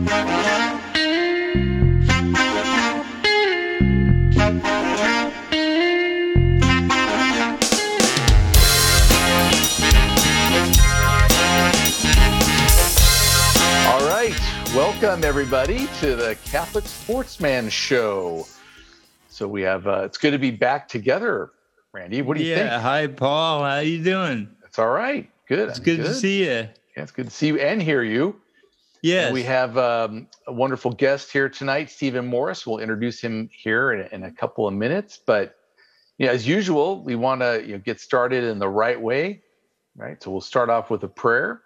All right, welcome everybody to the Catholic Sportsman Show. So we have uh, it's good to be back together, Randy. What do you yeah, think? hi Paul. How you doing? It's all right. Good. It's I'm good, to see you. Yeah, it's good to see you and hear you. Yes. We have um, a wonderful guest here tonight, Stephen Morris. We'll introduce him here in, in a couple of minutes. But you know, as usual, we want to you know, get started in the right way, right? So we'll start off with a prayer.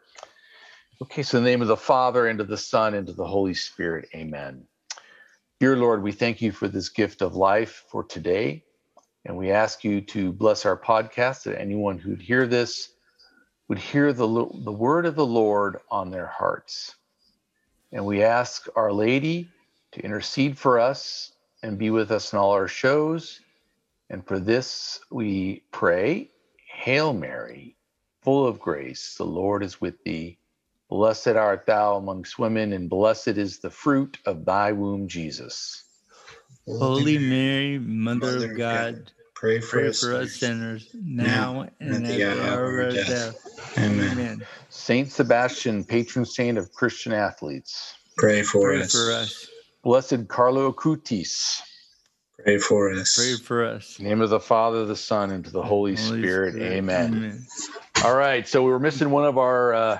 Okay, so in the name of the Father, and of the Son, and of the Holy Spirit, amen. Dear Lord, we thank you for this gift of life for today. And we ask you to bless our podcast that anyone who'd hear this would hear the, the word of the Lord on their hearts. And we ask Our Lady to intercede for us and be with us in all our shows. And for this we pray Hail Mary, full of grace, the Lord is with thee. Blessed art thou amongst women, and blessed is the fruit of thy womb, Jesus. Holy Mary, Mother, of God, pray for, pray us, for us sinners. sinners now and at the hour of our death. Amen. Amen. Saint Sebastian, patron saint of Christian athletes. Pray for Pray us. for us. Blessed Carlo Acutis. Pray for us. Pray for us. In the name of the Father, the Son, and to the Holy, Spirit. Amen. All right. So we were missing one of our uh,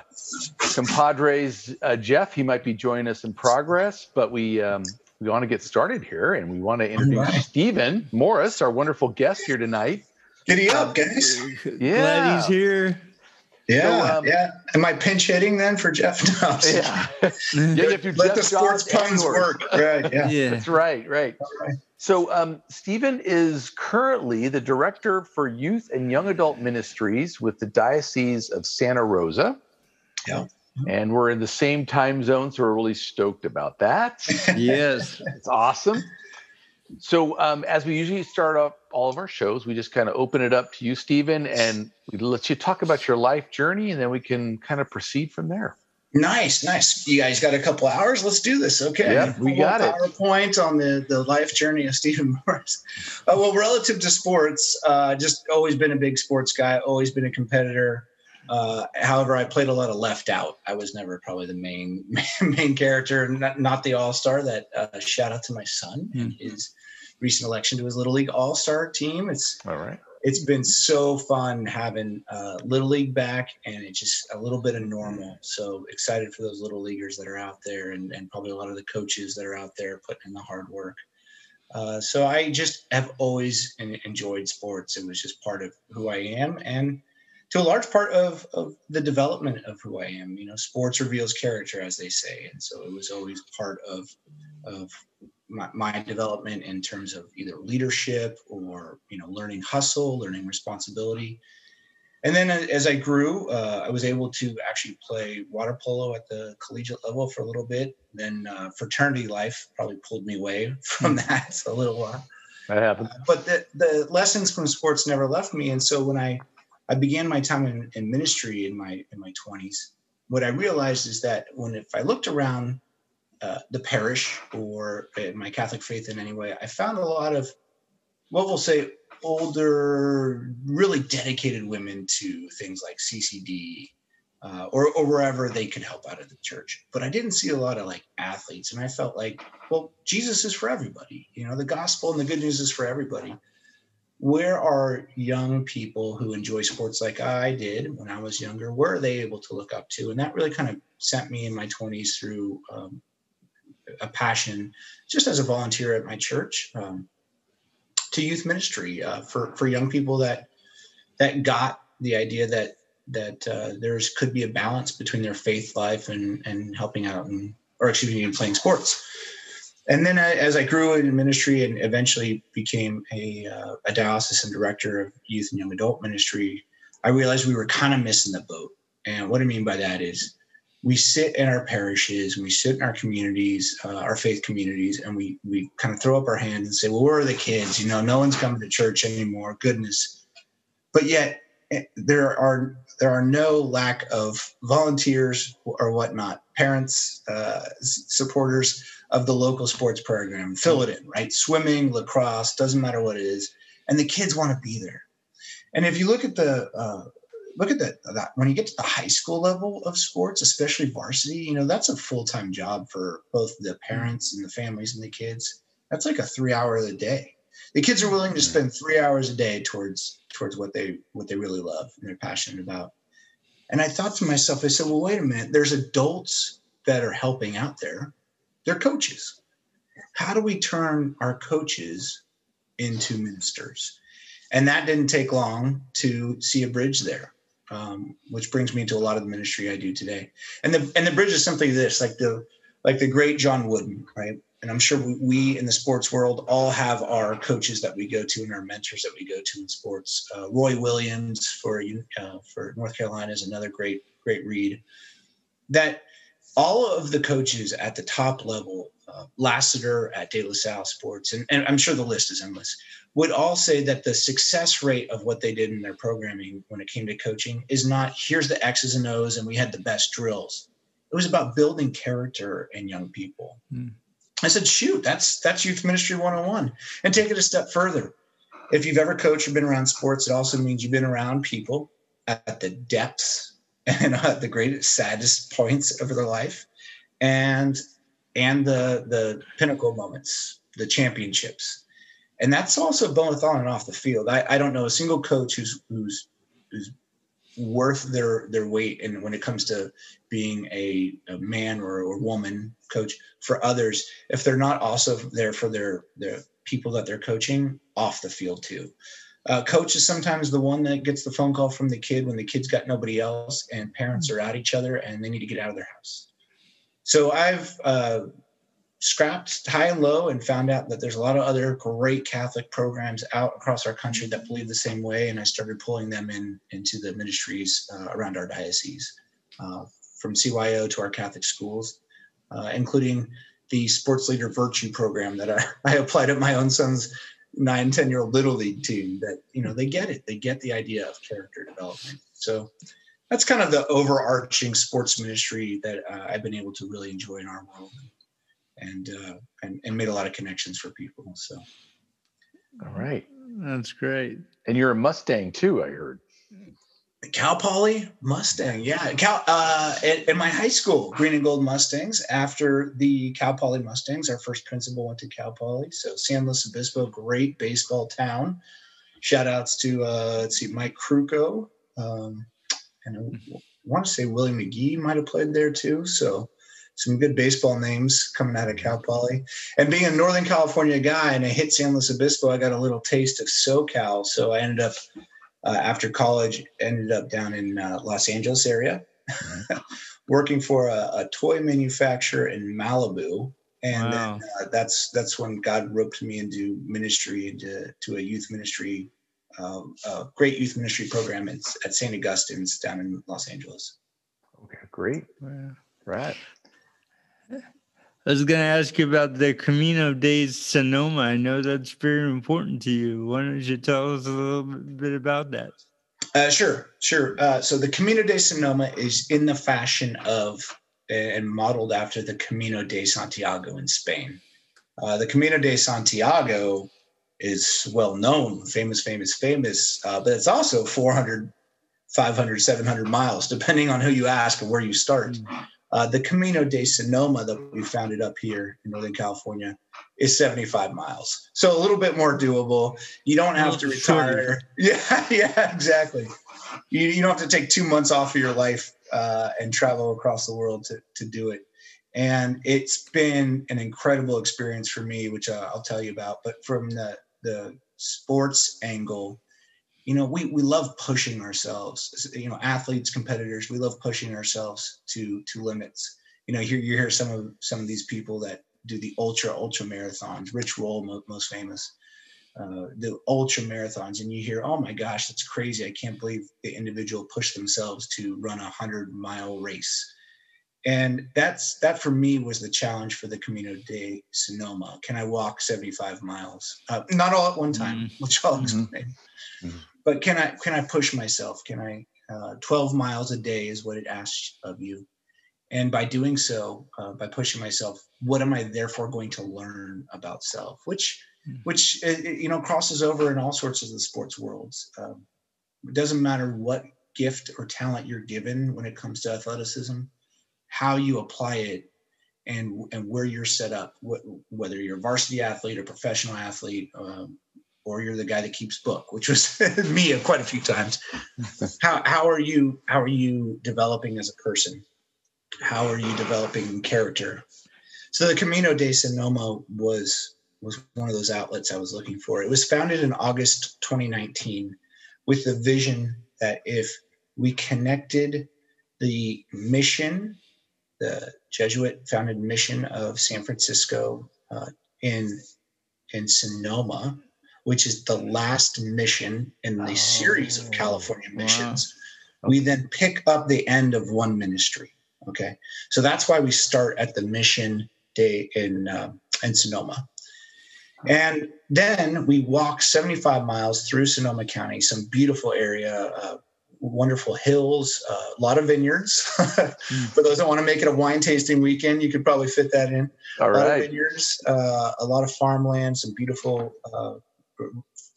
compadres, uh, Jeff. He might be joining us in progress, but we um, we want to get started here, and we want to introduce right. Stephen Morris, our wonderful guest here tonight. Giddy up, guys. Yeah. Glad he's here. Yeah, So, um, yeah. Am I pinch hitting then for Jeff? No, Yeah. Yeah, if you're Let the sports Johns puns yours. work. Right. Yeah. Yeah. That's right, right. right. So, um, Stephen is currently the director for youth and young adult ministries with the Diocese of Santa Rosa. Yeah. And we're in the same time zone, so we're really stoked about that. Yes. It's awesome. So, um, as we usually start off all of our shows, we just kind of open it up to you, Stephen, and we let you talk about your life journey, and then we can kind of proceed from there. Nice, nice. You guys got a couple hours. Let's do this. Okay. Yep, we Full got it. PowerPoint on the, the life journey of Stephen Morris. Uh, well, relative to sports, uh, just always been a big sports guy, always been a competitor. Uh, however, I played a lot of left out. I was never probably the main main character, not, not the all star. That uh, shout out to my son and his recent election to his little league all star team. It's All right. it's been so fun having uh, little league back and it's just a little bit of normal so excited for those little leaguers that are out there and, and probably a lot of the coaches that are out there putting in the hard work uh, so i just have always enjoyed sports it was just part of who i am and to a large part of, of the development of who i am you know sports reveals character as they say. And so it was always part of of my, my development in terms of either leadership or you know learning hustle learning responsibility. And then as i grew uh, i was able to actually play water polo at the collegiate level for a little bit. Then uh, fraternity life probably pulled me away from that for a little while. That happened. but the, the lessons from sports never left me. And so when i i began my time in, in ministry in my in my 20s what i realized is that when if i looked around uh, the parish or in my catholic faith in any way i found a lot of what we'll say older really dedicated women to things like ccd uh, or, or wherever they could help out of the church. But i didn't see a lot of like athletes and i felt like well jesus is for everybody. You know the gospel and the good news is for everybody where are young people who enjoy sports like I did when I was younger? Where are they able to look up to? And that really kind of sent me in my 20s through um, a passion, just as a volunteer at my church, um, to youth ministry uh, for for young people that that got the idea that that uh, there's could be a balance between their faith life and and helping out and or excuse me, and playing sports and then as I grew in ministry and eventually became a, uh, a diocesan director of youth and young adult ministry, I realized we were kind of missing the boat. And what I mean by that is we sit in our parishes, we sit in our communities, uh, our faith communities, and we we kind of throw up our hands and say, "Well, where are the kids? You know, no one's coming to church anymore. Goodness." But yet, there are there are no lack of volunteers or whatnot, parents, uh, supporters of the local sports program. Fill it in, right? Swimming, lacrosse, doesn't matter what it is, and the kids want to be there. And if you look at the uh, look at that, that when you get to the high school level of sports, especially varsity, you know that's a full time job for both the parents and the families and the kids. That's like a three hour of the day. The kids are willing to spend three hours a day towards towards what they what they really love and they're passionate about. And I thought to myself, I said, well, wait a minute. There's adults that are helping out there. They're coaches. How do we turn our coaches into ministers? And that didn't take long to see a bridge there, um, which brings me to a lot of the ministry I do today. And the and the bridge is simply this, like the like the great John Wooden, right? and I'm sure we in the sports world all have our coaches that we go to and our mentors that we go to in sports. Uh, Roy Williams for uh, for North Carolina is another great great read. That all of the coaches at the top level, uh, Ladouceur at De La Salle Sports, and, and I'm sure the list is endless, would all say that the success rate of what they did in their programming when it came to coaching is not here's the X's and O's and we had the best drills. It was about building character in young people. Mm I said, shoot, that's that's youth ministry 101. And take it a step further. If you've ever coached or been around sports, it also means you've been around people at the depths and at the greatest, saddest points of their life, and and the the pinnacle moments, the championships. And that's also both on and off the field. I, I don't know a single coach who's who's who's worth their their weight and when it comes to being a, a man or a woman coach for others if they're not also there for their their people that they're coaching off the field too uh, coach is sometimes the one that gets the phone call from the kid when the kid's got nobody else and parents are at each other and they need to get out of their house so i've uh, scrapped high and low and found out that there's a lot of other great Catholic programs out across our country that believe the same way. And I started pulling them in into the ministries uh, around our diocese, uh, from CYO to our Catholic schools, uh, including the Sports Leader Virtue program that I, I applied at my own son's nine, 10 year old little league team that, you know, they get it. They get the idea of character development. So that's kind of the overarching sports ministry that uh, I've been able to really enjoy in our world and uh, and, and made a lot of connections for people. So, all right, that's great. And you're a Mustang too, I heard. Cal Poly Mustang, yeah. Cal uh, at, at, my high school, Green and Gold Mustangs. After the Cal Poly Mustangs, our first principal went to Cal Poly. So San Luis Obispo, great baseball town. Shout outs to uh, let's see, Mike Krukow, um, and I want to say Willie McGee might have played there too. So some good baseball names coming out of Cal Poly. And being a Northern California guy and I hit San Luis Obispo, I got a little taste of SoCal. So I ended up, uh, after college, ended up down in uh, Los Angeles area, working for a, a, toy manufacturer in Malibu. And wow. then, uh, that's that's when God roped me into ministry, into to a youth ministry, uh, a great youth ministry program at, at St. Augustine's down in Los Angeles. Okay, great. Yeah. Right. I was going to ask you about the Camino de Sonoma. I know that's very important to you. Why don't you tell us a little bit about that? Uh, sure, sure. Uh, so the Camino de Sonoma is in the fashion of and modeled after the Camino de Santiago in Spain. Uh, the Camino de Santiago is well known, famous, famous, famous, uh, but it's also 400, 500, 700 miles, depending on who you ask and where you start. Mm-hmm. Uh, the Camino de Sonoma that we founded up here in Northern California is 75 miles. So a little bit more doable. You don't have to retire. Yeah, yeah, exactly. You, you don't have to take two months off of your life uh, and travel across the world to, to do it. And it's been an incredible experience for me, which uh, I'll tell you about. But from the, the sports angle, you know we we love pushing ourselves. You know athletes competitors we love pushing ourselves to to limits. You know here you hear some of some of these people that do the ultra ultra marathons. Rich roll most famous. Uh, the ultra marathons and you hear oh my gosh that's crazy. I can't believe the individual pushed themselves to run a hundred mile race. And that's that for me was the challenge for the camino de sonoma. Can i walk 75 miles? Uh, not all at one time mm-hmm. which i'll mm-hmm. explain. Mm-hmm. But can I can I push myself? Can I? Uh, 12 miles a day is what it asks of you, and by doing so, uh, by pushing myself, what am I therefore going to learn about self? Which mm-hmm. which uh, you know crosses over in all sorts of the sports worlds. Um, it doesn't matter what gift or talent you're given when it comes to athleticism, how you apply it and and where you're set up, whether you're a varsity athlete or professional athlete, um, or you're the guy that keeps book, which was me quite a few times. how how are you how are you developing as a person? How are you developing character? So the Camino de Sonoma was was one of those outlets I was looking for. It was founded in August 2019 with the vision that if we connected the mission, the Jesuit founded mission of San Francisco uh, in in Sonoma, which is the last mission in the oh, series of California missions. Wow. We then pick up the end of one ministry. Okay, so that's why we start at the mission day in uh, in Sonoma. And then we walk 75 miles through Sonoma County, some beautiful area, uh, wonderful hills, uh, a lot of vineyards. For those that want to make it a wine tasting weekend, you could probably fit that in. All right. A lot of vineyards, uh, a lot of farmland, some beautiful, uh,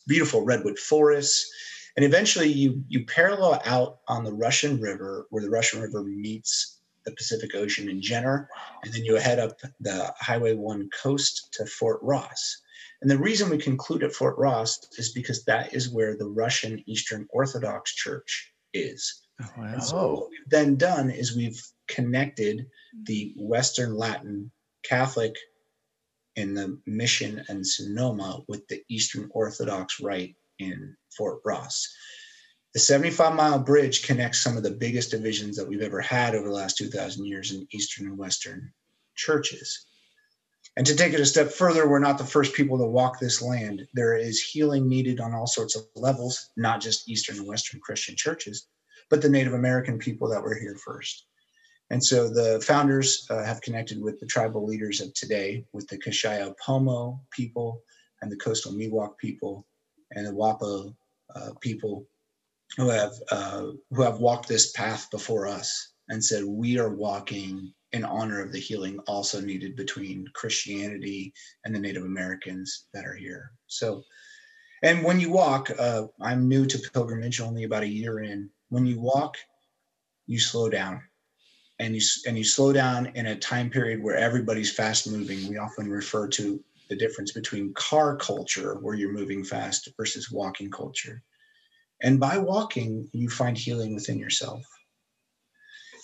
beautiful redwood forests. And eventually you, you parallel out on the Russian River where the Russian River meets the Pacific Ocean in Jenner. And then you head up the Highway 1 coast to Fort Ross. And the reason we conclude at Fort Ross is because that is where the Russian Eastern Orthodox Church is. Oh, wow. And so what we've then done is we've connected the Western Latin Catholic in the mission and Sonoma with the Eastern Orthodox rite in Fort Ross. The 75 mile bridge connects some of the biggest divisions that we've ever had over the last 2,000 years in Eastern and Western churches. And to take it a step further, we're not the first people to walk this land. There is healing needed on all sorts of levels, not just Eastern and Western Christian churches, but the Native American people that were here first. And so the founders uh, have connected with the tribal leaders of today, with the Kashaya Pomo people and the coastal Miwok people and the Wappo uh, people who have uh, who have walked this path before us and said we are walking in honor of the healing also needed between Christianity and the Native Americans that are here. So, and when you walk, uh, I'm new to pilgrimage, only about a year in. When you walk, you slow down, and you and you slow down in a time period where everybody's fast moving. We often refer to the difference between car culture, where you're moving fast, versus walking culture. And by walking, you find healing within yourself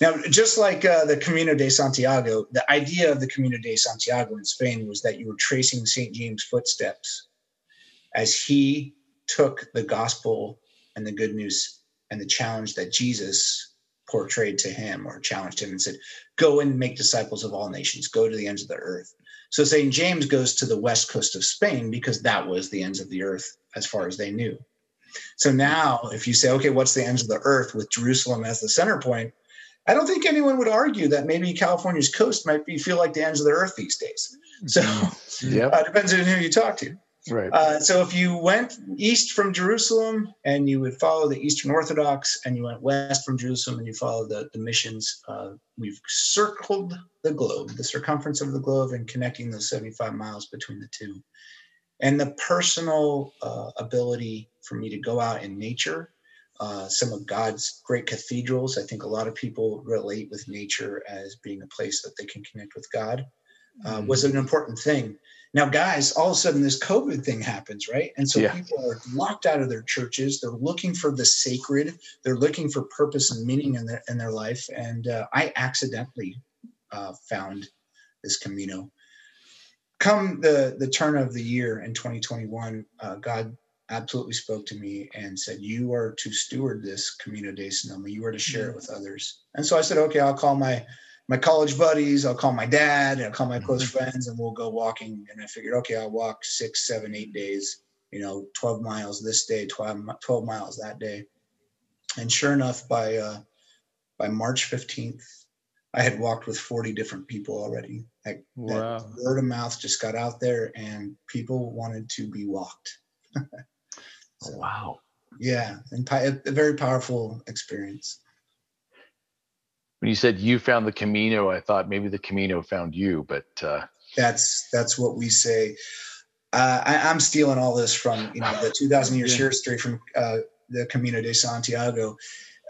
now, just like uh, the Camino de Santiago, the idea of the Camino de Santiago in Spain was that you were tracing St. James' footsteps as he took the gospel and the good news and the challenge that Jesus portrayed to him or challenged him and said, Go and make disciples of all nations, go to the ends of the earth. So St. James goes to the west coast of Spain because that was the ends of the earth as far as they knew. So now, if you say, okay, what's the ends of the earth with Jerusalem as the center point? I don't think anyone would argue that maybe California's coast might be feel like the ends of the earth these days. So yeah, uh, depends on who you talk to. Right. Uh, so if you went east from Jerusalem and you would follow the Eastern Orthodox, and you went west from Jerusalem and you follow the the missions, uh, we've circled the globe, the circumference of the globe, and connecting those 75 miles between the two. And the personal uh, ability for me to go out in nature uh, some of God's great cathedrals. I think a lot of people relate with nature as being a place that they can connect with God. Uh, mm. Was an important thing. Now, guys, all of a sudden this COVID thing happens, right? And so yeah. people are locked out of their churches. They're looking for the sacred. They're looking for purpose and meaning in their in their life. And uh, I accidentally uh, found this Camino. Come the the turn of the year in 2021, uh, God absolutely spoke to me and said, You are to steward this Camino de Sonoma. You are to share it mm-hmm. with others. And so I said, Okay, I'll call my my college buddies, I'll call my dad, I'll call my close mm-hmm. friends, and we'll go walking. And I figured, okay, I'll walk six, seven, eight days, you know, 12 miles this day, 12, 12 miles that day. And sure enough, by uh, by March 15th, I had walked with 40 different people already. Like wow. that word of mouth just got out there and people wanted to be walked. So, wow. Yeah, and a very powerful experience. When you said you found the Camino, I thought maybe the Camino found you, but uh... that's that's what we say. Uh, I, am stealing all this from you know the 2,000 years yeah. history from uh, the Camino de Santiago.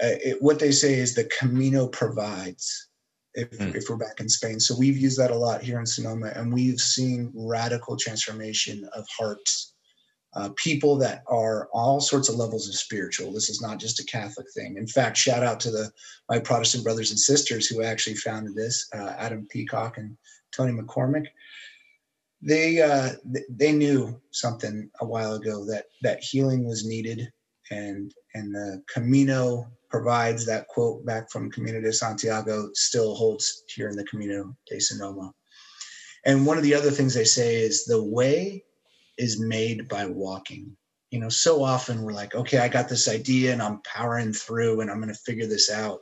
Uh, it, what they say is the Camino provides. If, mm. if we're back in Spain, so we've used that a lot here in Sonoma, and we've seen radical transformation of hearts uh, people that are all sorts of levels of spiritual. This is not just a Catholic thing. In fact, shout out to the my Protestant brothers and sisters who actually founded this, uh, Adam Peacock and Tony McCormick. They uh, they knew something a while ago that that healing was needed, and and the Camino provides that quote back from Camino de Santiago still holds here in the Camino de Sonoma. And one of the other things they say is the way is made by walking. You know, so often we're like, okay, I got this idea and I'm powering through and I'm going to figure this out.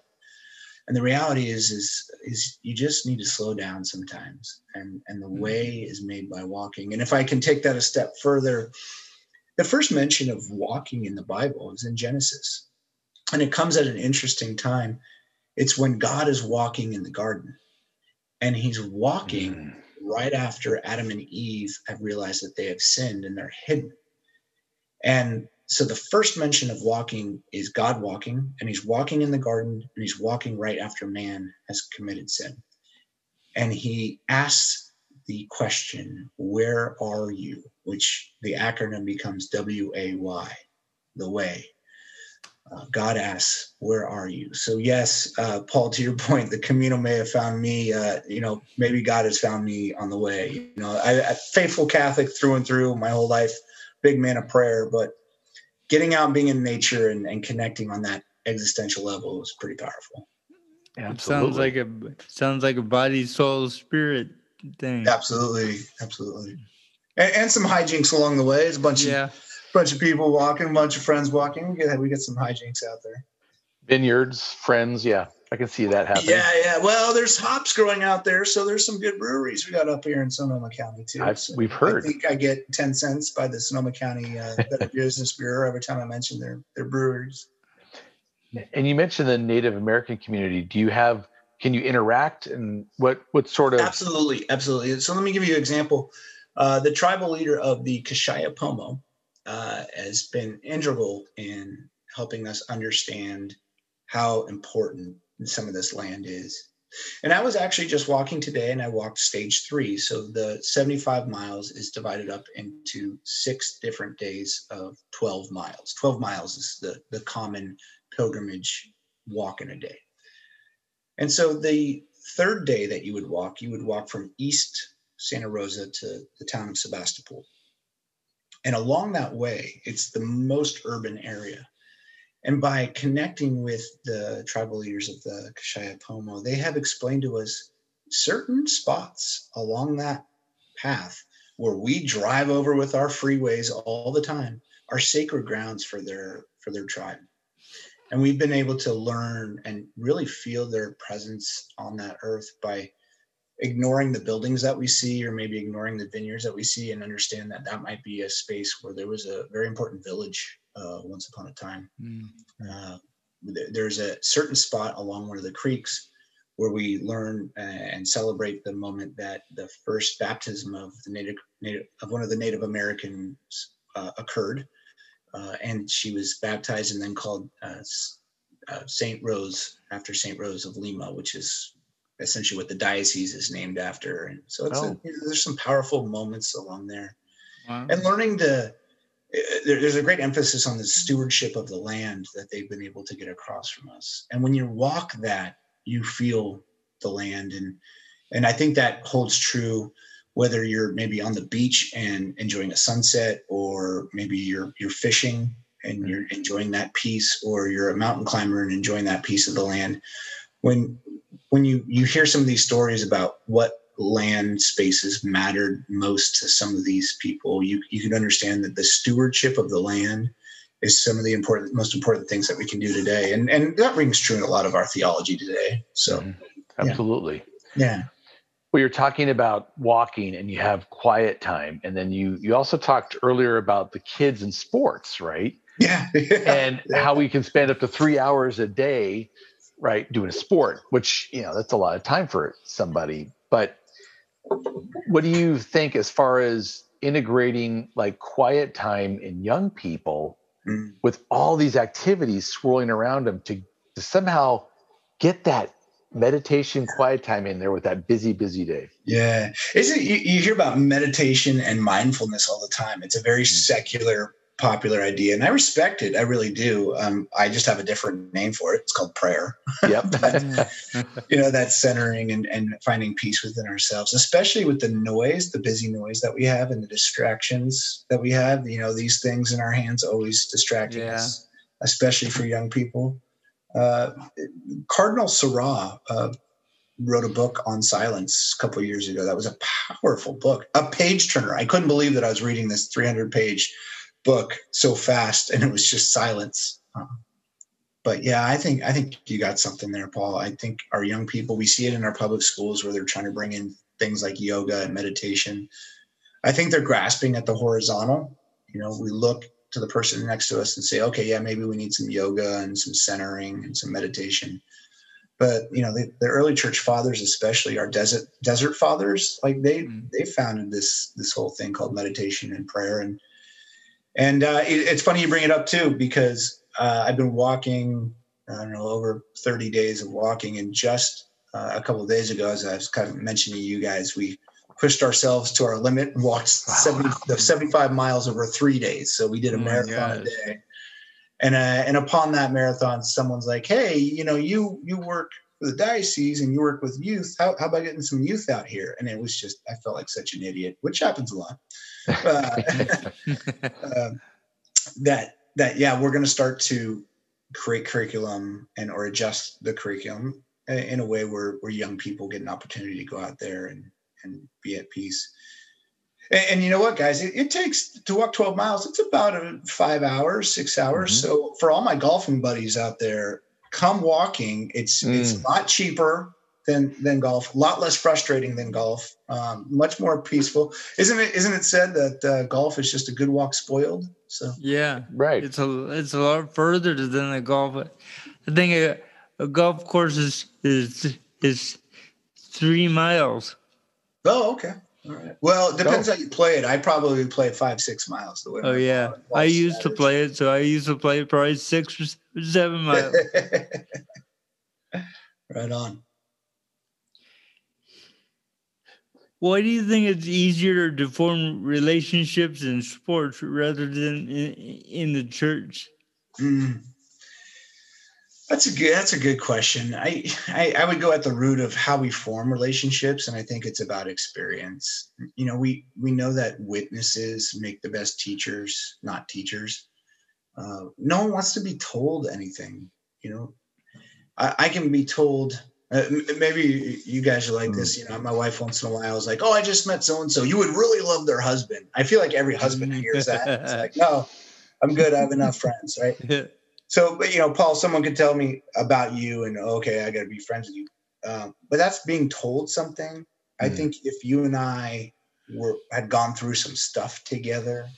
And the reality is, is, is you just need to slow down sometimes. And, and the mm-hmm. way is made by walking. And if I can take that a step further, the first mention of walking in the Bible is in Genesis. And it comes at an interesting time. It's when God is walking in the garden and he's walking mm right after Adam and Eve have realized that they have sinned and they're hidden. And so the first mention of walking is God walking, and he's walking in the garden, and he's walking right after man has committed sin. And he asks the question, Where are you? which the acronym becomes W A Y, the way uh, God asks, "Where are you?" So yes, uh, Paul, to your point, the Camino may have found me. Uh, you know, maybe God has found me on the way. You know, I, I faithful Catholic through and through my whole life, big man of prayer, but getting out and being in nature and, and connecting on that existential level is pretty powerful. Absolutely. It sounds like a sounds like a body, soul, spirit thing. Absolutely, absolutely, and, and some hijinks along the way. It's a bunch yeah. of bunch of people walking, a bunch of friends walking. We get we get some hijinks out there. Vineyards, friends, yeah, I can see that happening. Yeah, yeah. Well, there's hops growing out there, so there's some good breweries we got up here in Sonoma County too. So we've heard. I think I get ten cents by the Sonoma County uh, Business Bureau every time I mention their their breweries. And you mentioned the Native American community. Do you have? Can you interact and what what sort of? Absolutely, absolutely. So let me give you an example. Uh, the tribal leader of the Kashaya Pomo, uh, has been integral in helping us understand how important some of this land is. And I was actually just walking today and I walked stage three. So the 75 miles is divided up into six different days of 12 miles. 12 miles is the, the common pilgrimage walk in a day. And so the third day that you would walk, you would walk from East Santa Rosa to the town of Sebastopol. And along that way, it's the most urban area. And by connecting with the tribal leaders of the Kashaya Pomo, they have explained to us certain spots along that path where we drive over with our freeways all the time are sacred grounds for their for their tribe. And we've been able to learn and really feel their presence on that earth by ignoring the buildings that we see or maybe ignoring the vineyards that we see and understand that that might be a space where there was a very important village uh, once upon a time mm. uh, there's a certain spot along one of the creeks where we learn and celebrate the moment that the first baptism of the native, native of one of the native americans uh, occurred uh, and she was baptized and then called uh, uh, saint rose after saint rose of lima which is essentially what the diocese is named after. And so it's oh. a, there's some powerful moments along there. Wow. And learning to, eh, there's a great emphasis on the stewardship of the land that they've been able to get across from us. And when you walk that, you feel the land. And, and I think that holds true whether you're maybe on the beach and enjoying a sunset, or maybe you're, you're fishing and mm. you're enjoying that piece, or you're a mountain climber and enjoying that piece of the land. When when you you hear some of these stories about what land spaces mattered most to some of these people, you you can understand that the stewardship of the land is some of the important most important things that we can do today. And and that rings true in a lot of our theology today. So mm-hmm. absolutely. Yeah. yeah. Well, you're talking about walking and you have quiet time. And then you you also talked earlier about the kids and sports, right? Yeah. and how we can spend up to three hours a day, right, doing a sport, which, you know, that's a lot of time for somebody. But what do you think as far as integrating like quiet time in young people mm. with all these activities swirling around them to, to somehow get that meditation quiet time in there with that busy busy day yeah isn't you, you hear about meditation and mindfulness all the time it's a very mm-hmm. secular popular idea and i respect it. I really do. Um, i just have a different name for it. It's called prayer. Yep. But, you know that centering and, and finding peace within ourselves especially with the noise the busy noise that we have and the distractions that we have you know these things in our hands always distracting yeah. us especially for young people. Uh, Cardinal Sarah uh, wrote a book on silence a couple years ago. That was a powerful book, a page turner. I couldn't believe that I was reading this 300 page book so fast, and it was just silence. Uh, but yeah, I think I think you got something there, Paul. I think our young people, we see it in our public schools where they're trying to bring in things like yoga and meditation. I think they're grasping at the horizontal. You know, we look to the person next to us and say, okay, yeah, maybe we need some yoga and some centering and some meditation. But you know, the, the early church fathers, especially our desert desert fathers, like they mm. they founded this this whole thing called meditation and prayer. And and uh, it, it's funny you bring it up too because uh, I've been walking, I don't know, over 30 days of walking, and just uh, a couple of days ago, as I was kind of mentioning to you guys, we pushed ourselves to our limit and walked 70, the 75 miles over three days. So we did a oh marathon a day. And, uh, and upon that marathon, someone's like, Hey, you know, you, you work for the diocese and you work with youth. How, how about getting some youth out here? And it was just, I felt like such an idiot, which happens a lot. Uh, uh, that, that, yeah, we're going to start to create curriculum and, or adjust the curriculum in a way where, where young people get an opportunity to go out there and, and be at peace. And, and you know what, guys, it, it, takes to walk 12 miles, it's about a five hours, six hours. Mm-hmm. So for all my golfing buddies out there, come walking. It's mm. it's a lot cheaper than than golf, a lot less frustrating than golf, um, much more peaceful. Isn't it? Isn't it said that uh, golf is just a good walk spoiled? So yeah, right. It's a it's a lot further than a golf. I think a, a golf course is is is three miles. Oh, okay. All right. Well, it depends how you play it. I probably play five, six miles. The way oh yeah, I used to play it, so I used to play it probably six or seven miles. right on. Why do you think it's easier to form relationships in sports rather than in, in the church? Mm. That's a good. That's a good question. I, I, I would go at the root of how we form relationships, and I think it's about experience. You know, we we know that witnesses make the best teachers, not teachers. Uh, no one wants to be told anything. You know, I, I can be told. Uh, maybe you guys are like mm. this. You know, my wife once in a while is like, "Oh, I just met so and so. You would really love their husband." I feel like every husband hears that. It's like, no, I'm good. I have enough friends, right? So, but you know, Paul, someone could tell me about you, and okay, I got to be friends with you. Um, but that's being told something. Mm. I think if you and I were had gone through some stuff together,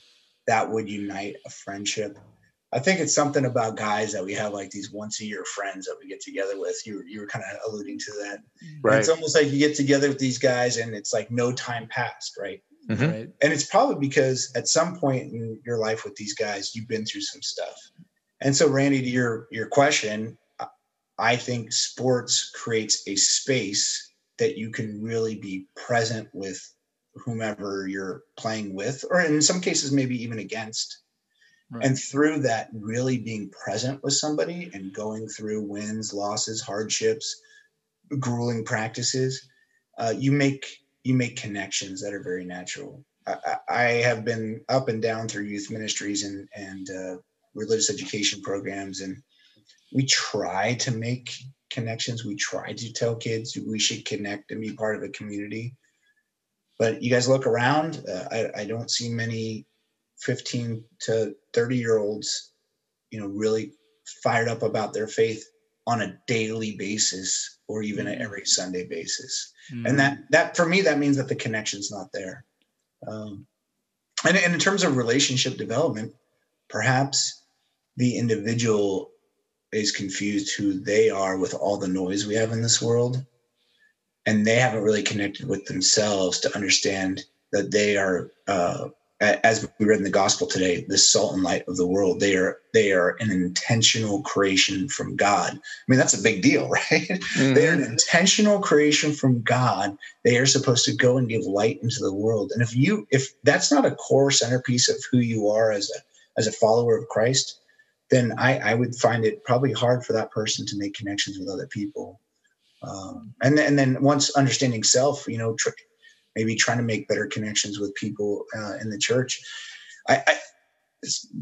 that would unite a friendship. I think it's something about guys that we have like these once a year friends that we get together with. You you were kind of alluding to that. Right. it's almost like you get together with these guys and it's like no time passed, right? Mm-hmm. Right. And it's probably because at some point in your life with these guys, you've been through some stuff. And so, Randy, to your your question, I think sports creates a space that you can really be present with whomever you're playing with, or in some cases, maybe even against. And through that, really being present with somebody and going through wins, losses, hardships, grueling practices, uh, you make you make connections that are very natural. I, I, have been up and down through youth ministries and and uh, religious education programs and we try to make connections. We try to tell kids we should connect and be part of a community. But you guys look around uh, I, I don't see many 15 to 30 year olds you know really fired up about their faith on a daily basis or even mm-hmm. every sunday basis mm-hmm. and that that for me that means that the connection's not there um, and, and in terms of relationship development perhaps the individual is confused who they are with all the noise we have in this world and they haven't really connected with themselves to understand that they are uh, as we read in the gospel today the salt and light of the world they are they are an intentional creation from god. I mean that's a big deal right? Mm-hmm. they're an intentional creation from god. They are supposed to go and give light into the world. And if you if that's not a core centerpiece of who you are as a as a follower of christ then i i would find it probably hard for that person to make connections with other people. Um, and, and then once understanding self you know tr- maybe trying to make better connections with people uh, in the church. I, I,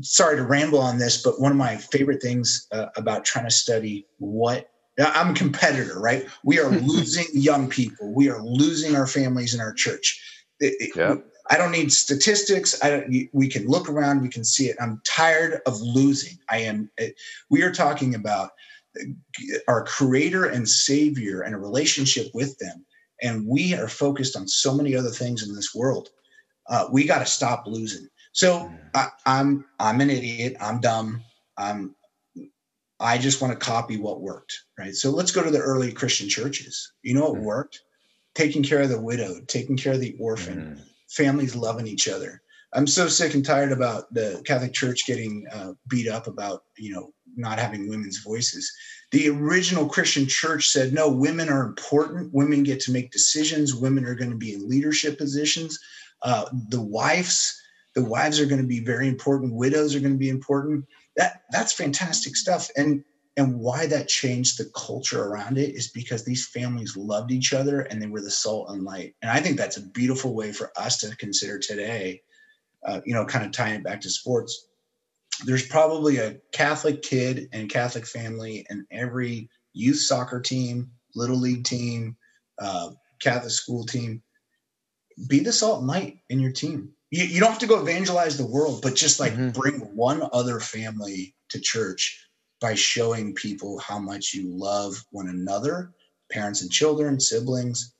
sorry to ramble on this, but one of my favorite things uh, about trying to study what I'm a competitor, right? We are losing young people. We are losing our families in our church. It, yeah. I don't need statistics. I don't, we can look around. We can see it. I'm tired of losing. I am. It, we are talking about our creator and savior and a relationship with them and we are focused on so many other things in this world. Uh, we got to stop losing. So mm. I, I'm I'm an idiot. I'm dumb. I'm I just want to copy what worked, right? So let's go to the early Christian churches. You know what mm. worked? Taking care of the widowed, taking care of the orphan, mm. families loving each other. I'm so sick and tired about the Catholic Church getting uh, beat up about you know not having women's voices. The original Christian church said, no, women are important. Women get to make decisions. Women are going to be in leadership positions. Uh, the wives, the wives are going to be very important. Widows are going to be important. That that's fantastic stuff. And and why that changed the culture around it is because these families loved each other and they were the salt and light. And I think that's a beautiful way for us to consider today. Uh, you know, kind of tying it back to sports there's probably a Catholic kid and Catholic family in every youth soccer team, little league team, uh, Catholic school team. Be the salt and light in your team. You, you don't have to go evangelize the world, but just like mm-hmm. bring one other family to church by showing people how much you love one another, parents and children, siblings,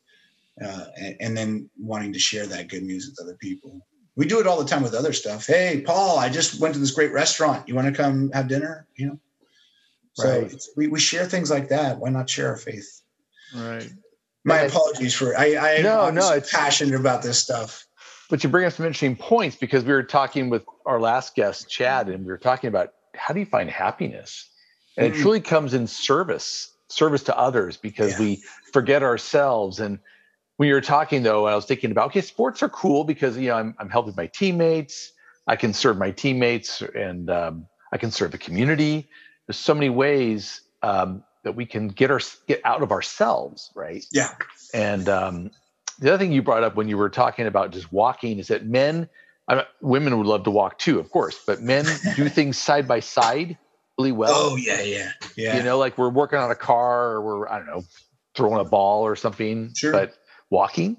uh, and, and then wanting to share that good news with other people we do it all the time with other stuff. Hey, Paul, I just went to this great restaurant. You want to come have dinner? You know, so right. we, we share things like that. Why not share our faith? Right. My apologies for I, I no no it's passionate about this stuff. But you bring up some interesting points because we were talking with our last guest, Chad, and we were talking about how do you find happiness? And mm-hmm. it truly comes in service, service to others because yeah. we forget ourselves and when you were talking though, I was thinking about okay, sports are cool because you know I'm I'm helping my teammates. I can serve my teammates and um, I can serve the community. There's so many ways um, that we can get our get out of ourselves, right? Yeah. And um, the other thing you brought up when you were talking about just walking is that men, I women would love to walk too, of course, but men do things side by side really well. Oh yeah, yeah, yeah. You know, like we're working on a car or we're I don't know throwing a ball or something. Sure. But walking.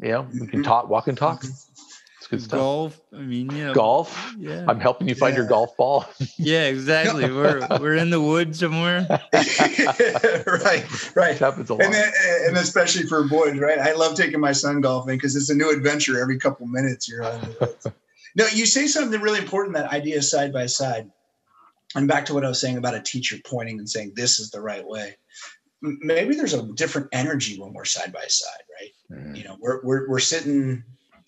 You know, we can mm-hmm. talk, walk and talk. It's good stuff. Golf. I mean, yeah. Golf. Yeah. I'm helping you find yeah. your golf ball. yeah, exactly. We're we're in the woods somewhere. right, right. It happens a lot. And, then, and especially for boys, right? I love taking my son golfing because it's a new adventure every couple minutes. You're on the no, you say something really important. That idea side by side. And back to what I was saying about a teacher pointing and saying this is the right way maybe there's a different energy when we're side by side, right? Mm-hmm. You know, we're, we're, we're sitting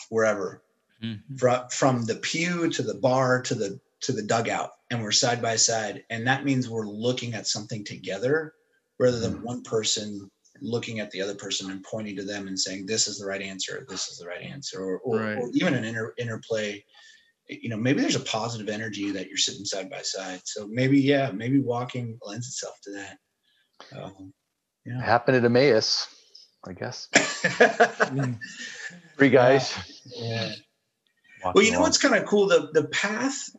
wherever mm-hmm. from, from the pew to the bar to the, to the dugout and we're side by side. And that means we're looking at something together rather than mm-hmm. one person looking at the other person and pointing to them and saying, this is the right answer. This is the right answer. Or, or, right. or even an inter, interplay you know maybe there's a positive energy that you're sitting side by side so maybe yeah maybe walking lends itself to that um, yeah. Happened at Emmaus, I guess. Three guys. Yeah. yeah. Well, you know what's kind of cool? The the path.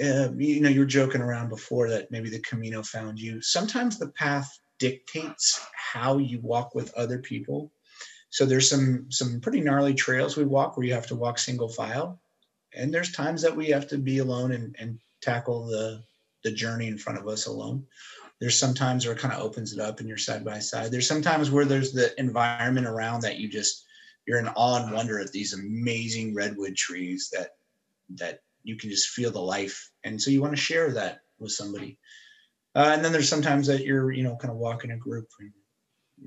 Uh, you know, you were joking around before that maybe the Camino found you. Sometimes the path dictates how you walk with other people. So there's some some pretty gnarly trails we walk where you have to walk single file, and there's times that we have to be alone and, and tackle the the journey in front of us alone. There's sometimes where it kind of opens it up and you're side by side. There's sometimes where there's the environment around that you just you're in awe and wonder at these amazing redwood trees that that you can just feel the life, and so you want to share that with somebody. Uh, and then there's sometimes that you're you know kind of walking a group and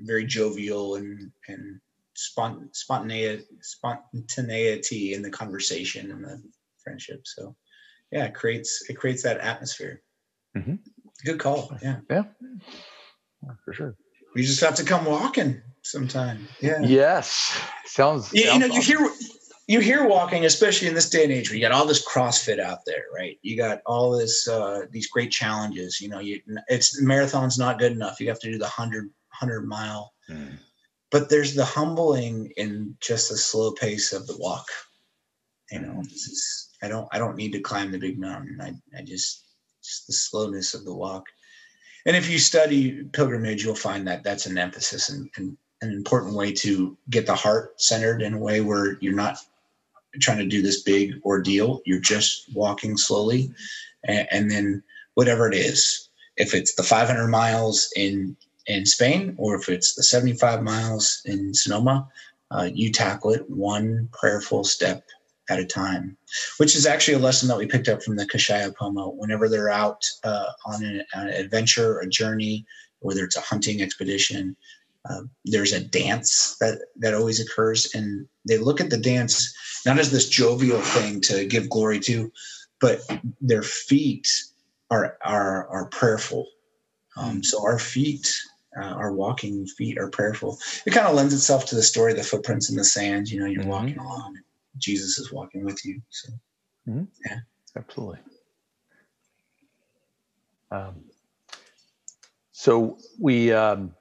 very jovial and and spont- spontaneity spontaneity in the conversation and the friendship. So yeah, it creates it creates that atmosphere. Mm-hmm. Good call. Yeah. Yeah. For sure. We just have to come walking sometime. Yeah. Yes. Sounds. You, sounds you know, you hear you hear walking, especially in this day and age, where you got all this CrossFit out there, right? You got all this uh, these great challenges. You know, you it's marathon's not good enough. You have to do the 100, 100 mile. Mm. But there's the humbling in just the slow pace of the walk. You know, this is I don't I don't need to climb the big mountain. I I just just the slowness of the walk. And if you study pilgrimage, you'll find that that's an emphasis and, and an important way to get the heart centered in a way where you're not trying to do this big ordeal. You're just walking slowly. And, and then whatever it is, if it's the 500 miles in, in Spain or if it's the 75 miles in Sonoma, uh, you tackle it one prayerful step at a time, which is actually a lesson that we picked up from the Kashaya Pomo. Whenever they're out uh, on an, an adventure, a journey, whether it's a hunting expedition, uh, there's a dance that that always occurs, and they look at the dance not as this jovial thing to give glory to, but their feet are are are prayerful. Um, so our feet, uh, our walking feet, are prayerful. It kind of lends itself to the story of the footprints in the sand. You know, you're Mhm. walking along, Jesus is walking with you. So yeah. Absolutely. Um, so we um,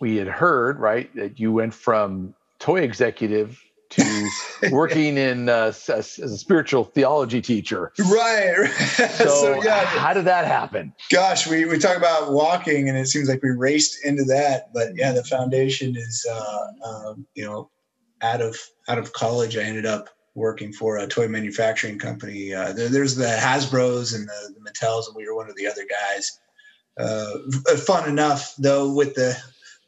we had heard right that you went from toy executive to working in uh, as a spiritual theology teacher. right. So, yeah, how did that happen? gosh, we, we talk about walking and it seems like we raced into that, but yeah, the foundation is, uh, um, you know, out of, out of college, I ended up working for a toy manufacturing company. Uh, there, there's the Hasbro's and the, the Mattels, and we were one of the other guys. Uh, fun enough though, with the,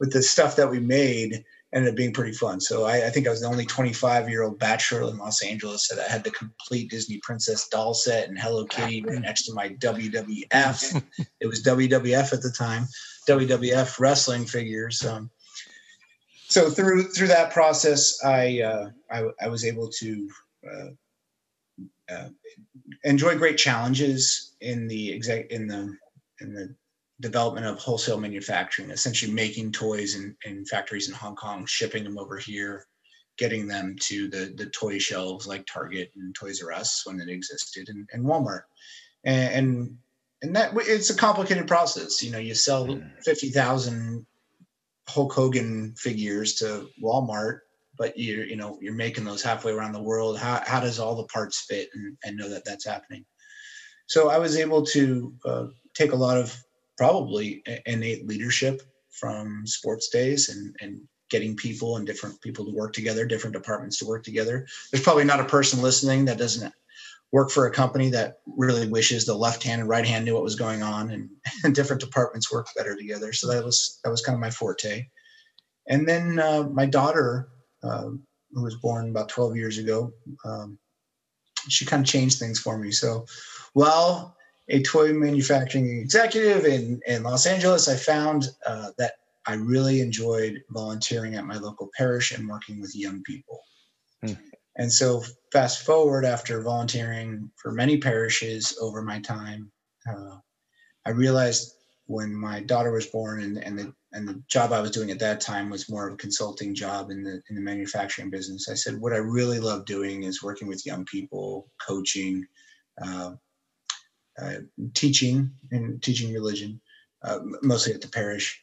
with the stuff that we made ended up being pretty fun. So I, I think I was the only 25 year old bachelor in Los Angeles that I had the complete Disney princess doll set and Hello Kitty right next to my WWF. it was WWF at the time, WWF wrestling figures. Um, so through through that process, I uh, I, I was able to uh, uh, enjoy great challenges in the exec in the in the development of wholesale manufacturing, essentially making toys in, in factories in Hong Kong, shipping them over here, getting them to the, the toy shelves like Target and Toys R Us when it existed and, and Walmart. And, and, and that it's a complicated process. You know, you sell 50,000 Hulk Hogan figures to Walmart, but you're, you know, you're making those halfway around the world. How, how does all the parts fit and, and know that that's happening? So I was able to uh, take a lot of probably innate leadership from sports days and, and getting people and different people to work together, different departments to work together. There's probably not a person listening that doesn't work for a company that really wishes the left hand and right hand knew what was going on and, and different departments work better together. So that was that was kind of my forte. And then uh, my daughter, uh, who was born about 12 years ago, um, she kind of changed things for me. So, well, a toy manufacturing executive in, in Los Angeles, I found uh, that I really enjoyed volunteering at my local parish and working with young people. Hmm. And so, fast forward after volunteering for many parishes over my time, uh, I realized when my daughter was born and, and the and the job I was doing at that time was more of a consulting job in the in the manufacturing business. I said, what I really love doing is working with young people, coaching, uh, uh, teaching and teaching religion, uh, mostly at the parish.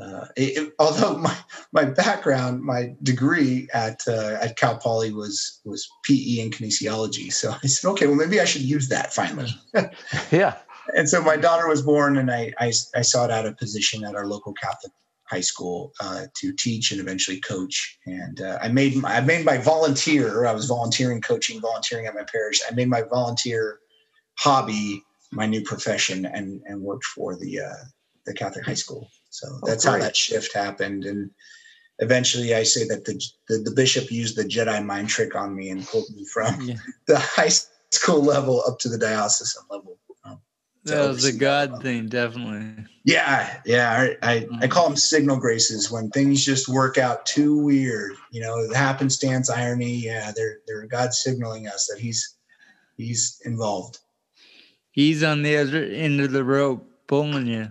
Uh, it, it, although my, my background, my degree at uh, at Cal Poly was was PE and kinesiology, so I said, okay, well maybe I should use that finally. yeah. And so my daughter was born, and I I, I sought out a position at our local Catholic high school uh, to teach and eventually coach. And uh, I made my, I made my volunteer. I was volunteering, coaching, volunteering at my parish. I made my volunteer hobby my new profession and and worked for the uh, the Catholic high school. So Oh, that's how that shift happened. And eventually, I say that the, the the bishop used the Jedi mind trick on me and pulled me from Yeah. the high school level up to the diocesan level. Um, that was a God thing, definitely. Yeah, yeah. I, I, I, call them signal graces when things just work out too weird. You know, the happenstance irony. Yeah, they're they're God signaling us that He's He's involved. He's on the other end of the rope pulling you.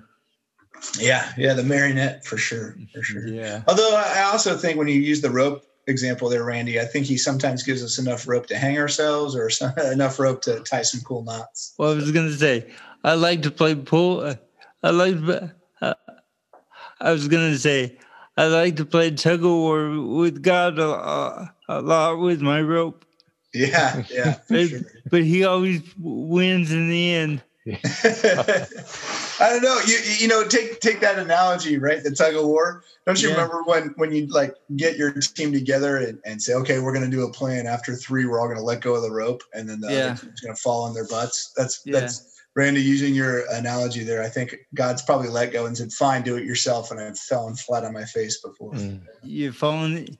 Yeah, yeah, the marionette for sure, for sure. Yeah. Although I also think when you use the rope example there, Randy, I think he sometimes gives us enough rope to hang ourselves or some, enough rope to tie some cool knots. Well, I was going to say, I like to play pool. I like, uh, I was going to say, I like to play tug of war with God a, a lot with my rope. Yeah, yeah. But, sure. but he always wins in the end. I don't know. You you know, take take that analogy, right? The tug of war. Don't you Yeah. remember when when you like get your team together and, and say, okay, we're gonna do a plan. After three, we're all gonna let go of the rope, and then the Yeah. other team's gonna fall on their butts. That's Yeah. that's Randy using your analogy there. I think God's probably let go and said, fine, do it yourself. And I've fallen flat on my face before. Mm. You're falling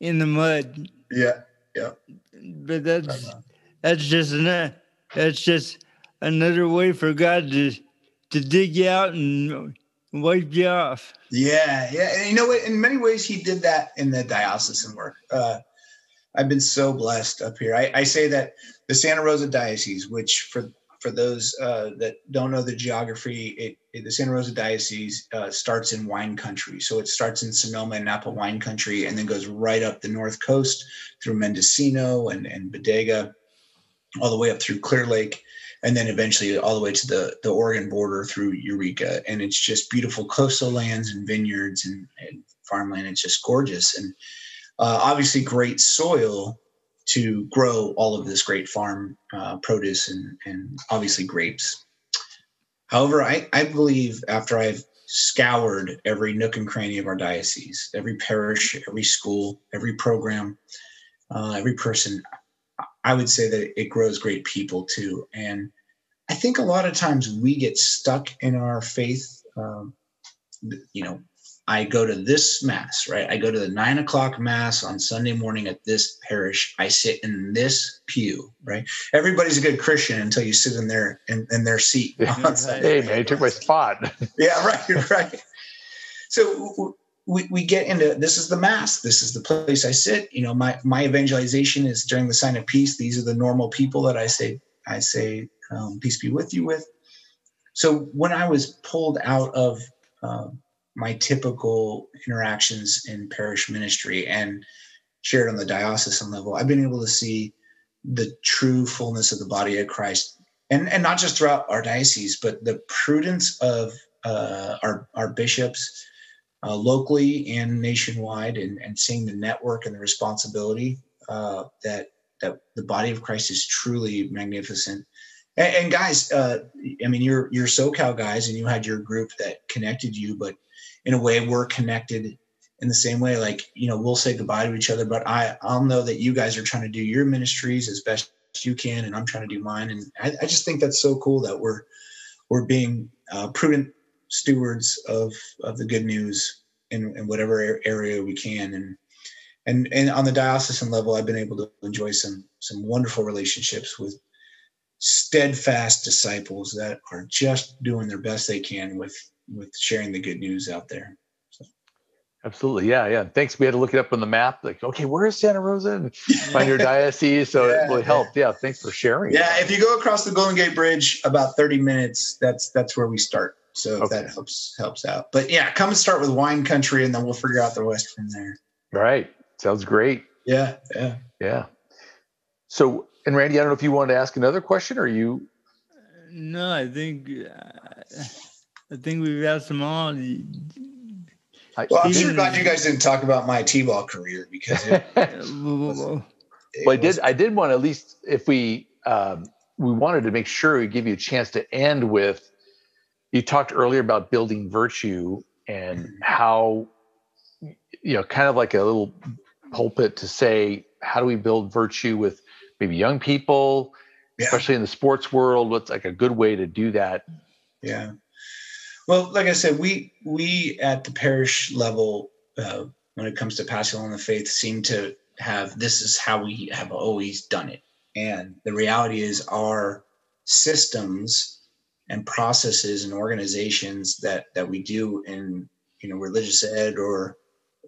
in the mud, Yeah, Yeah. but that's that's just an, that's just another way for God to to dig you out and wipe you off. Yeah, yeah. And you know what? In many ways, he did that in the diocesan work. Uh, I've been so blessed up here. I, I say that the Santa Rosa Diocese, which for for those uh, that don't know the geography, it, it- the Santa Rosa Diocese uh, starts in wine country. So it starts in Sonoma and Napa wine country, and then goes right up the north coast through Mendocino and and Bodega, all the way up through Clear Lake and then eventually all the way to the, the Oregon border through Eureka. And it's just beautiful coastal lands and vineyards and, and farmland. It's just gorgeous. And uh, obviously, great soil to grow all of this great farm uh, produce and, and obviously grapes. However, I, I believe after I've scoured every nook and cranny of our diocese, every parish, every school, every program, uh, every person, I would say that it grows great people too. And I think a lot of times we get stuck in our faith. Um, you know, I go to this mass, right? I go to the nine o'clock mass on Sunday morning at this parish. I sit in this pew, right? Everybody's a good Christian until you sit in their in, in their seat. Hey man, you took my spot. Yeah, right, right. So we, we get into this is the mass. This is the place I sit. You know, my my evangelization is during the sign of peace. These are the normal people that I say I say um, peace be with you with. So when I was pulled out of um, my typical interactions in parish ministry and shared on the diocesan level, I've been able to see the true fullness of the body of Christ, and and not just throughout our diocese, but the prudence of uh, our our bishops uh, locally and nationwide, and, and seeing the network and the responsibility uh, that that the body of Christ is truly magnificent. And, and guys, uh, I mean, you're you're SoCal guys, and you had your group that connected you, but in a way, we're connected in the same way. Like you know, we'll say goodbye to each other, but I I'll know that you guys are trying to do your ministries as best you can, and I'm trying to do mine, and I, I just think that's so cool that we're we're being uh, prudent stewards of of the good news in, in whatever area we can and and and on the diocesan level i've been able to enjoy some some wonderful relationships with steadfast disciples that are just doing their best they can with with sharing the good news out there Absolutely, yeah, yeah. Thanks. We had to look it up on the map. Like, okay, where is Santa Rosa? And find your diocese. So Yeah, it really helped. Yeah, thanks for sharing. yeah if you go across the golden gate bridge about 30 minutes that's that's where we start so if Okay. that helps helps out but yeah come and start with wine country and then we'll figure out the rest from there All right. Sounds great. yeah yeah Yeah. So, and Randy, I don't know if you wanted to ask another question or you. No, I think I think we've asked them all. I, well i'm Stephen- sure glad you guys didn't talk about my t-ball career because it, Well, it well, I was- did. I did want to at least, if we um, we wanted to make sure we give you a chance to end with. You talked earlier about building virtue and how, you know, kind of like a little pulpit to say, how do we build virtue with maybe young people, Yeah. especially in the sports world? What's like a good way to do that? Yeah. Well, like I said, we we at the parish level, uh, when it comes to passing on the faith, seem to have this is how we have always done it. And the reality is, our systems and processes and organizations that that we do in you know religious ed or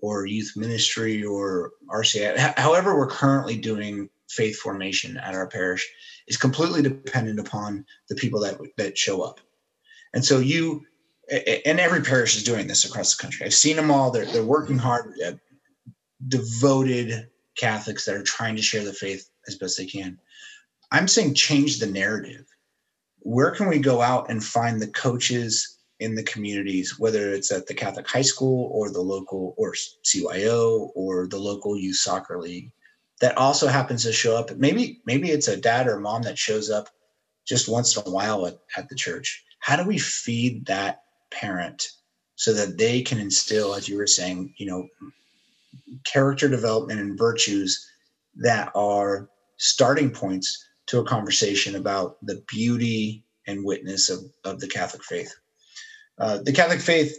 or youth ministry or RCI, however we're currently doing faith formation at our parish, is completely dependent upon the people that that show up. And so you and every parish is doing this across the country. I've seen them all. They're they're working hard, devoted Catholics that are trying to share the faith as best they can. I'm saying change the narrative. Where can we go out and find the coaches in the communities, whether it's at the Catholic high school or the local or CYO or the local youth soccer league that also happens to show up? Maybe maybe it's a dad or mom that shows up just once in a while at, at the church. How do we feed that parent so that they can instill, as you were saying, you know, character development and virtues that are starting points to a conversation about the beauty and witness of, of the Catholic faith. Uh, the Catholic faith,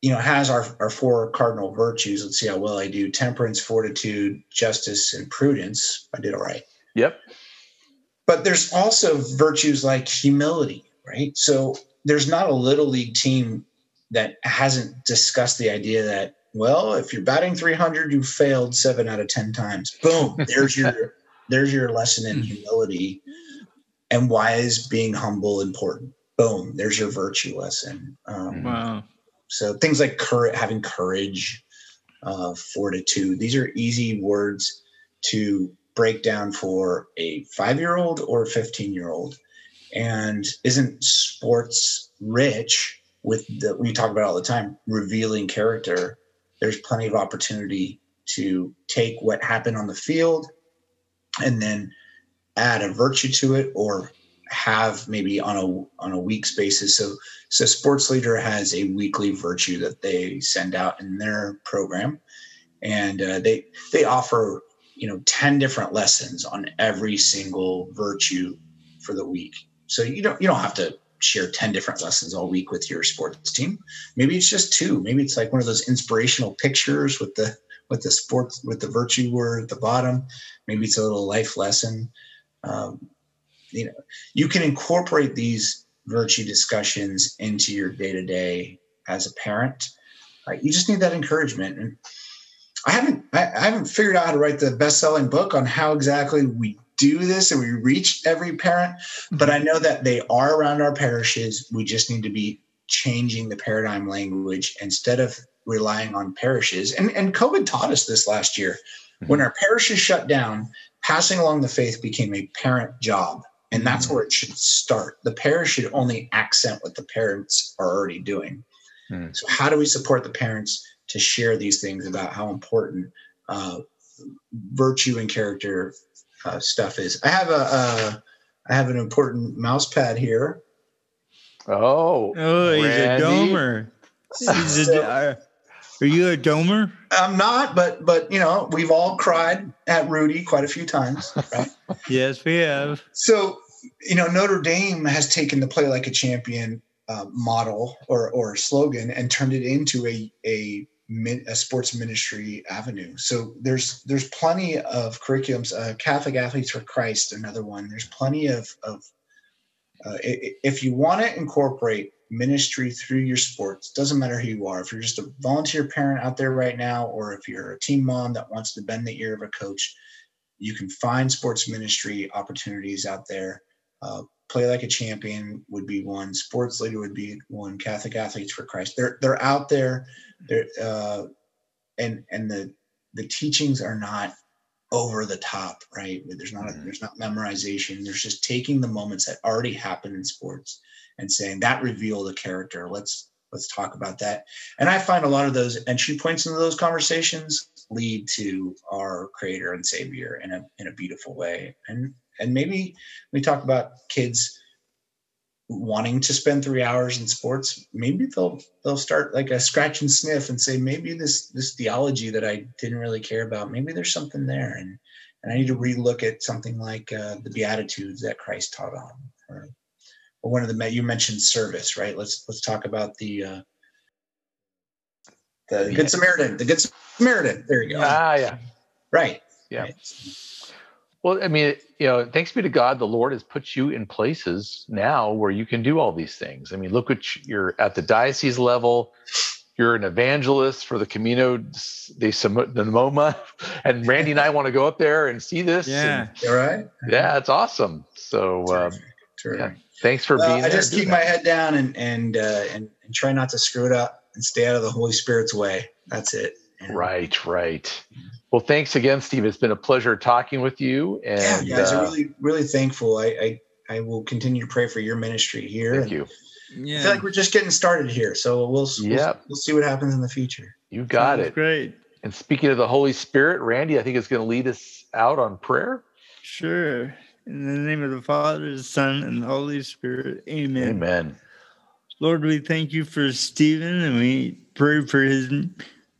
you know, has our, our four cardinal virtues. Let's see how well I do temperance, fortitude, justice, and prudence. I did all right. Yep. But there's also virtues like humility, right? So there's not a little league team that hasn't discussed the idea that well, if you're batting 300, you failed seven out of 10 times. Boom. There's your, there's your lesson in humility and why is being humble important. Boom. There's your virtue lesson. Um, wow. So things like courage, having courage, uh, fortitude, these are easy words to break down for a five-year-old or a 15-year-old. And isn't sports rich with the, we talk about all the time, revealing character there's plenty of opportunity to take what happened on the field and then add a virtue to it or have maybe on a on a week's basis so so sports leader has a weekly virtue that they send out in their program and uh, they they offer you know 10 different lessons on every single virtue for the week so you don't you don't have to share 10 different lessons all week with your sports team. Maybe it's just two. Maybe it's like one of those inspirational pictures with the with the sports with the virtue word at the bottom. Maybe it's a little life lesson. Um, you know, you can incorporate these virtue discussions into your day to day as a parent. Uh, you just need that encouragement. And I haven't I, I haven't figured out how to write the best selling book on how exactly we do this and we reach every parent, but I know that they are around our parishes. We just need to be changing the paradigm language instead of relying on parishes. And, and COVID taught us this last year. Mm-hmm. When our parishes shut down, passing along the faith became a parent job. And that's mm-hmm. where it should start. The parish should only accent what the parents are already doing. Mm-hmm. So, how do we support the parents to share these things about how important uh, virtue and character uh, stuff is. I have a uh, I have an important mouse pad here. Oh, oh, he's Randy. a domer. He's a, are you a domer? I'm not, but but you know we've all cried at Rudy quite a few times, right? yes, we have. So you know Notre Dame has taken the play like a champion uh, model or or slogan and turned it into a a a sports ministry avenue. So there's there's plenty of curriculums. Uh, Catholic Athletes for Christ, another one. There's plenty of of uh, if you want to incorporate ministry through your sports, doesn't matter who you are. If you're just a volunteer parent out there right now, or if you're a team mom that wants to bend the ear of a coach, you can find sports ministry opportunities out there. Uh, play like a champion would be one. Sports leader would be one. Catholic Athletes for Christ. They're they're out there there uh, and and the the teachings are not over the top right there's not mm-hmm. there's not memorization there's just taking the moments that already happen in sports and saying that revealed a character. Let's let's talk about that. And i find a lot of those entry points into those conversations lead to our creator and savior in a in a beautiful way. And and maybe we talk about kids wanting to spend three hours in sports, maybe they'll they'll start like a scratch and sniff and say, maybe this this theology that I didn't really care about, maybe there's something there, and and I need to relook at something like uh, the Beatitudes that Christ taught on, one of the you mentioned service, right? Let's let's talk about the uh, the Good Samaritan, the Good Samaritan. There you go. Ah, yeah, right. Yeah. Right. Well, I mean, you know, thanks be to God, the Lord has put you in places now where you can do all these things. I mean, look what you- you're at the diocese level. You're an evangelist for the Camino de Som- Moma, and Randy and I want to go up there and see this. Yeah. and- All right. yeah, it's awesome. So, uh, Terrific. Terrific. thanks for Well, being I there. just keep doing my head down and and, uh, and and try not to screw it up and stay out of the Holy Spirit's way. That's it. And, Right, right. Well, thanks again, Steve. It's been a pleasure talking with you. Yeah, And guys, uh, I'm really really thankful. I, I I will continue to pray for your ministry here. thank and you. I feel like we're just getting started here, so we'll we'll, Yep. we'll see what happens in the future. You got Sounds it. Great. And speaking of the Holy Spirit, Randy, I think is going to lead us out on prayer. Sure. In the name of the Father, the Son, and the Holy Spirit. Amen. Amen. Lord, we thank you for Stephen and we pray for his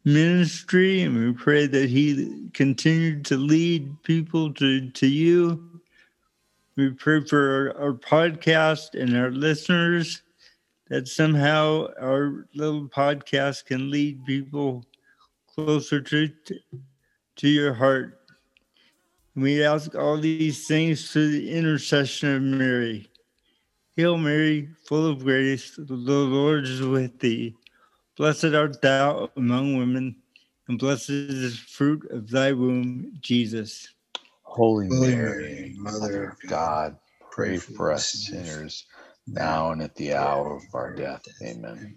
ministry and we pray that he continued to lead people to, to you. We pray for our, our podcast and our listeners that somehow our little podcast can lead people closer to, to, to your heart. We ask all these things through the intercession of Mary. Hail Mary, full of grace, the Lord is with thee. Blessed art thou among women, and blessed is the fruit of thy womb, Jesus. Holy Holy Mary, Mary, Mother of God, pray for us sinners now and at the hour of our death. Amen.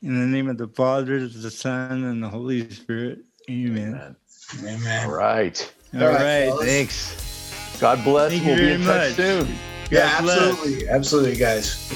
In the name of the Father, the Son, and the Holy Spirit. Amen. Amen. Amen. All right. All All right, right. Thanks. God bless. Thank we'll be very in touch much. soon. Yeah, bless. absolutely, absolutely, guys.